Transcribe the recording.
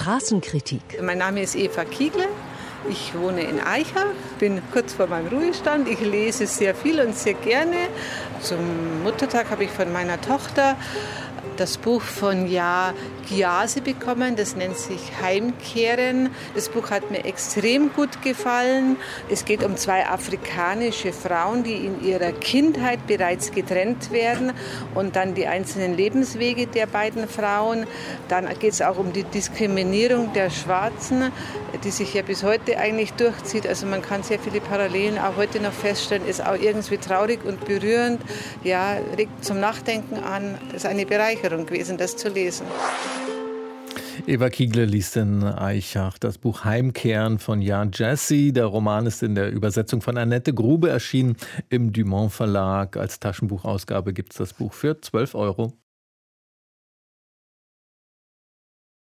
Straßenkritik. Mein Name ist Eva Kiegle. Ich wohne in Eichach, bin kurz vor meinem Ruhestand. Ich lese sehr viel und sehr gerne. Zum Muttertag habe ich von meiner Tochter das Buch von Ja Gyasi bekommen. Das nennt sich Heimkehren. Das Buch hat mir extrem gut gefallen. Es geht um zwei afrikanische Frauen, die in ihrer Kindheit bereits getrennt werden und dann die einzelnen Lebenswege der beiden Frauen. Dann geht es auch um die Diskriminierung der Schwarzen, die sich ja bis heute eigentlich durchzieht. Also man kann sehr viele Parallelen auch heute noch feststellen. Ist auch irgendwie traurig und berührend. Ja, regt zum Nachdenken an. Das ist eine Bereicherung gewesen, das zu lesen. Eva Kiegle liest in Eichach das Buch Heimkehren von Jan Jesse. Der Roman ist in der Übersetzung von Annette Grube erschienen im Dumont Verlag. Als Taschenbuchausgabe gibt es das Buch für 12 Euro.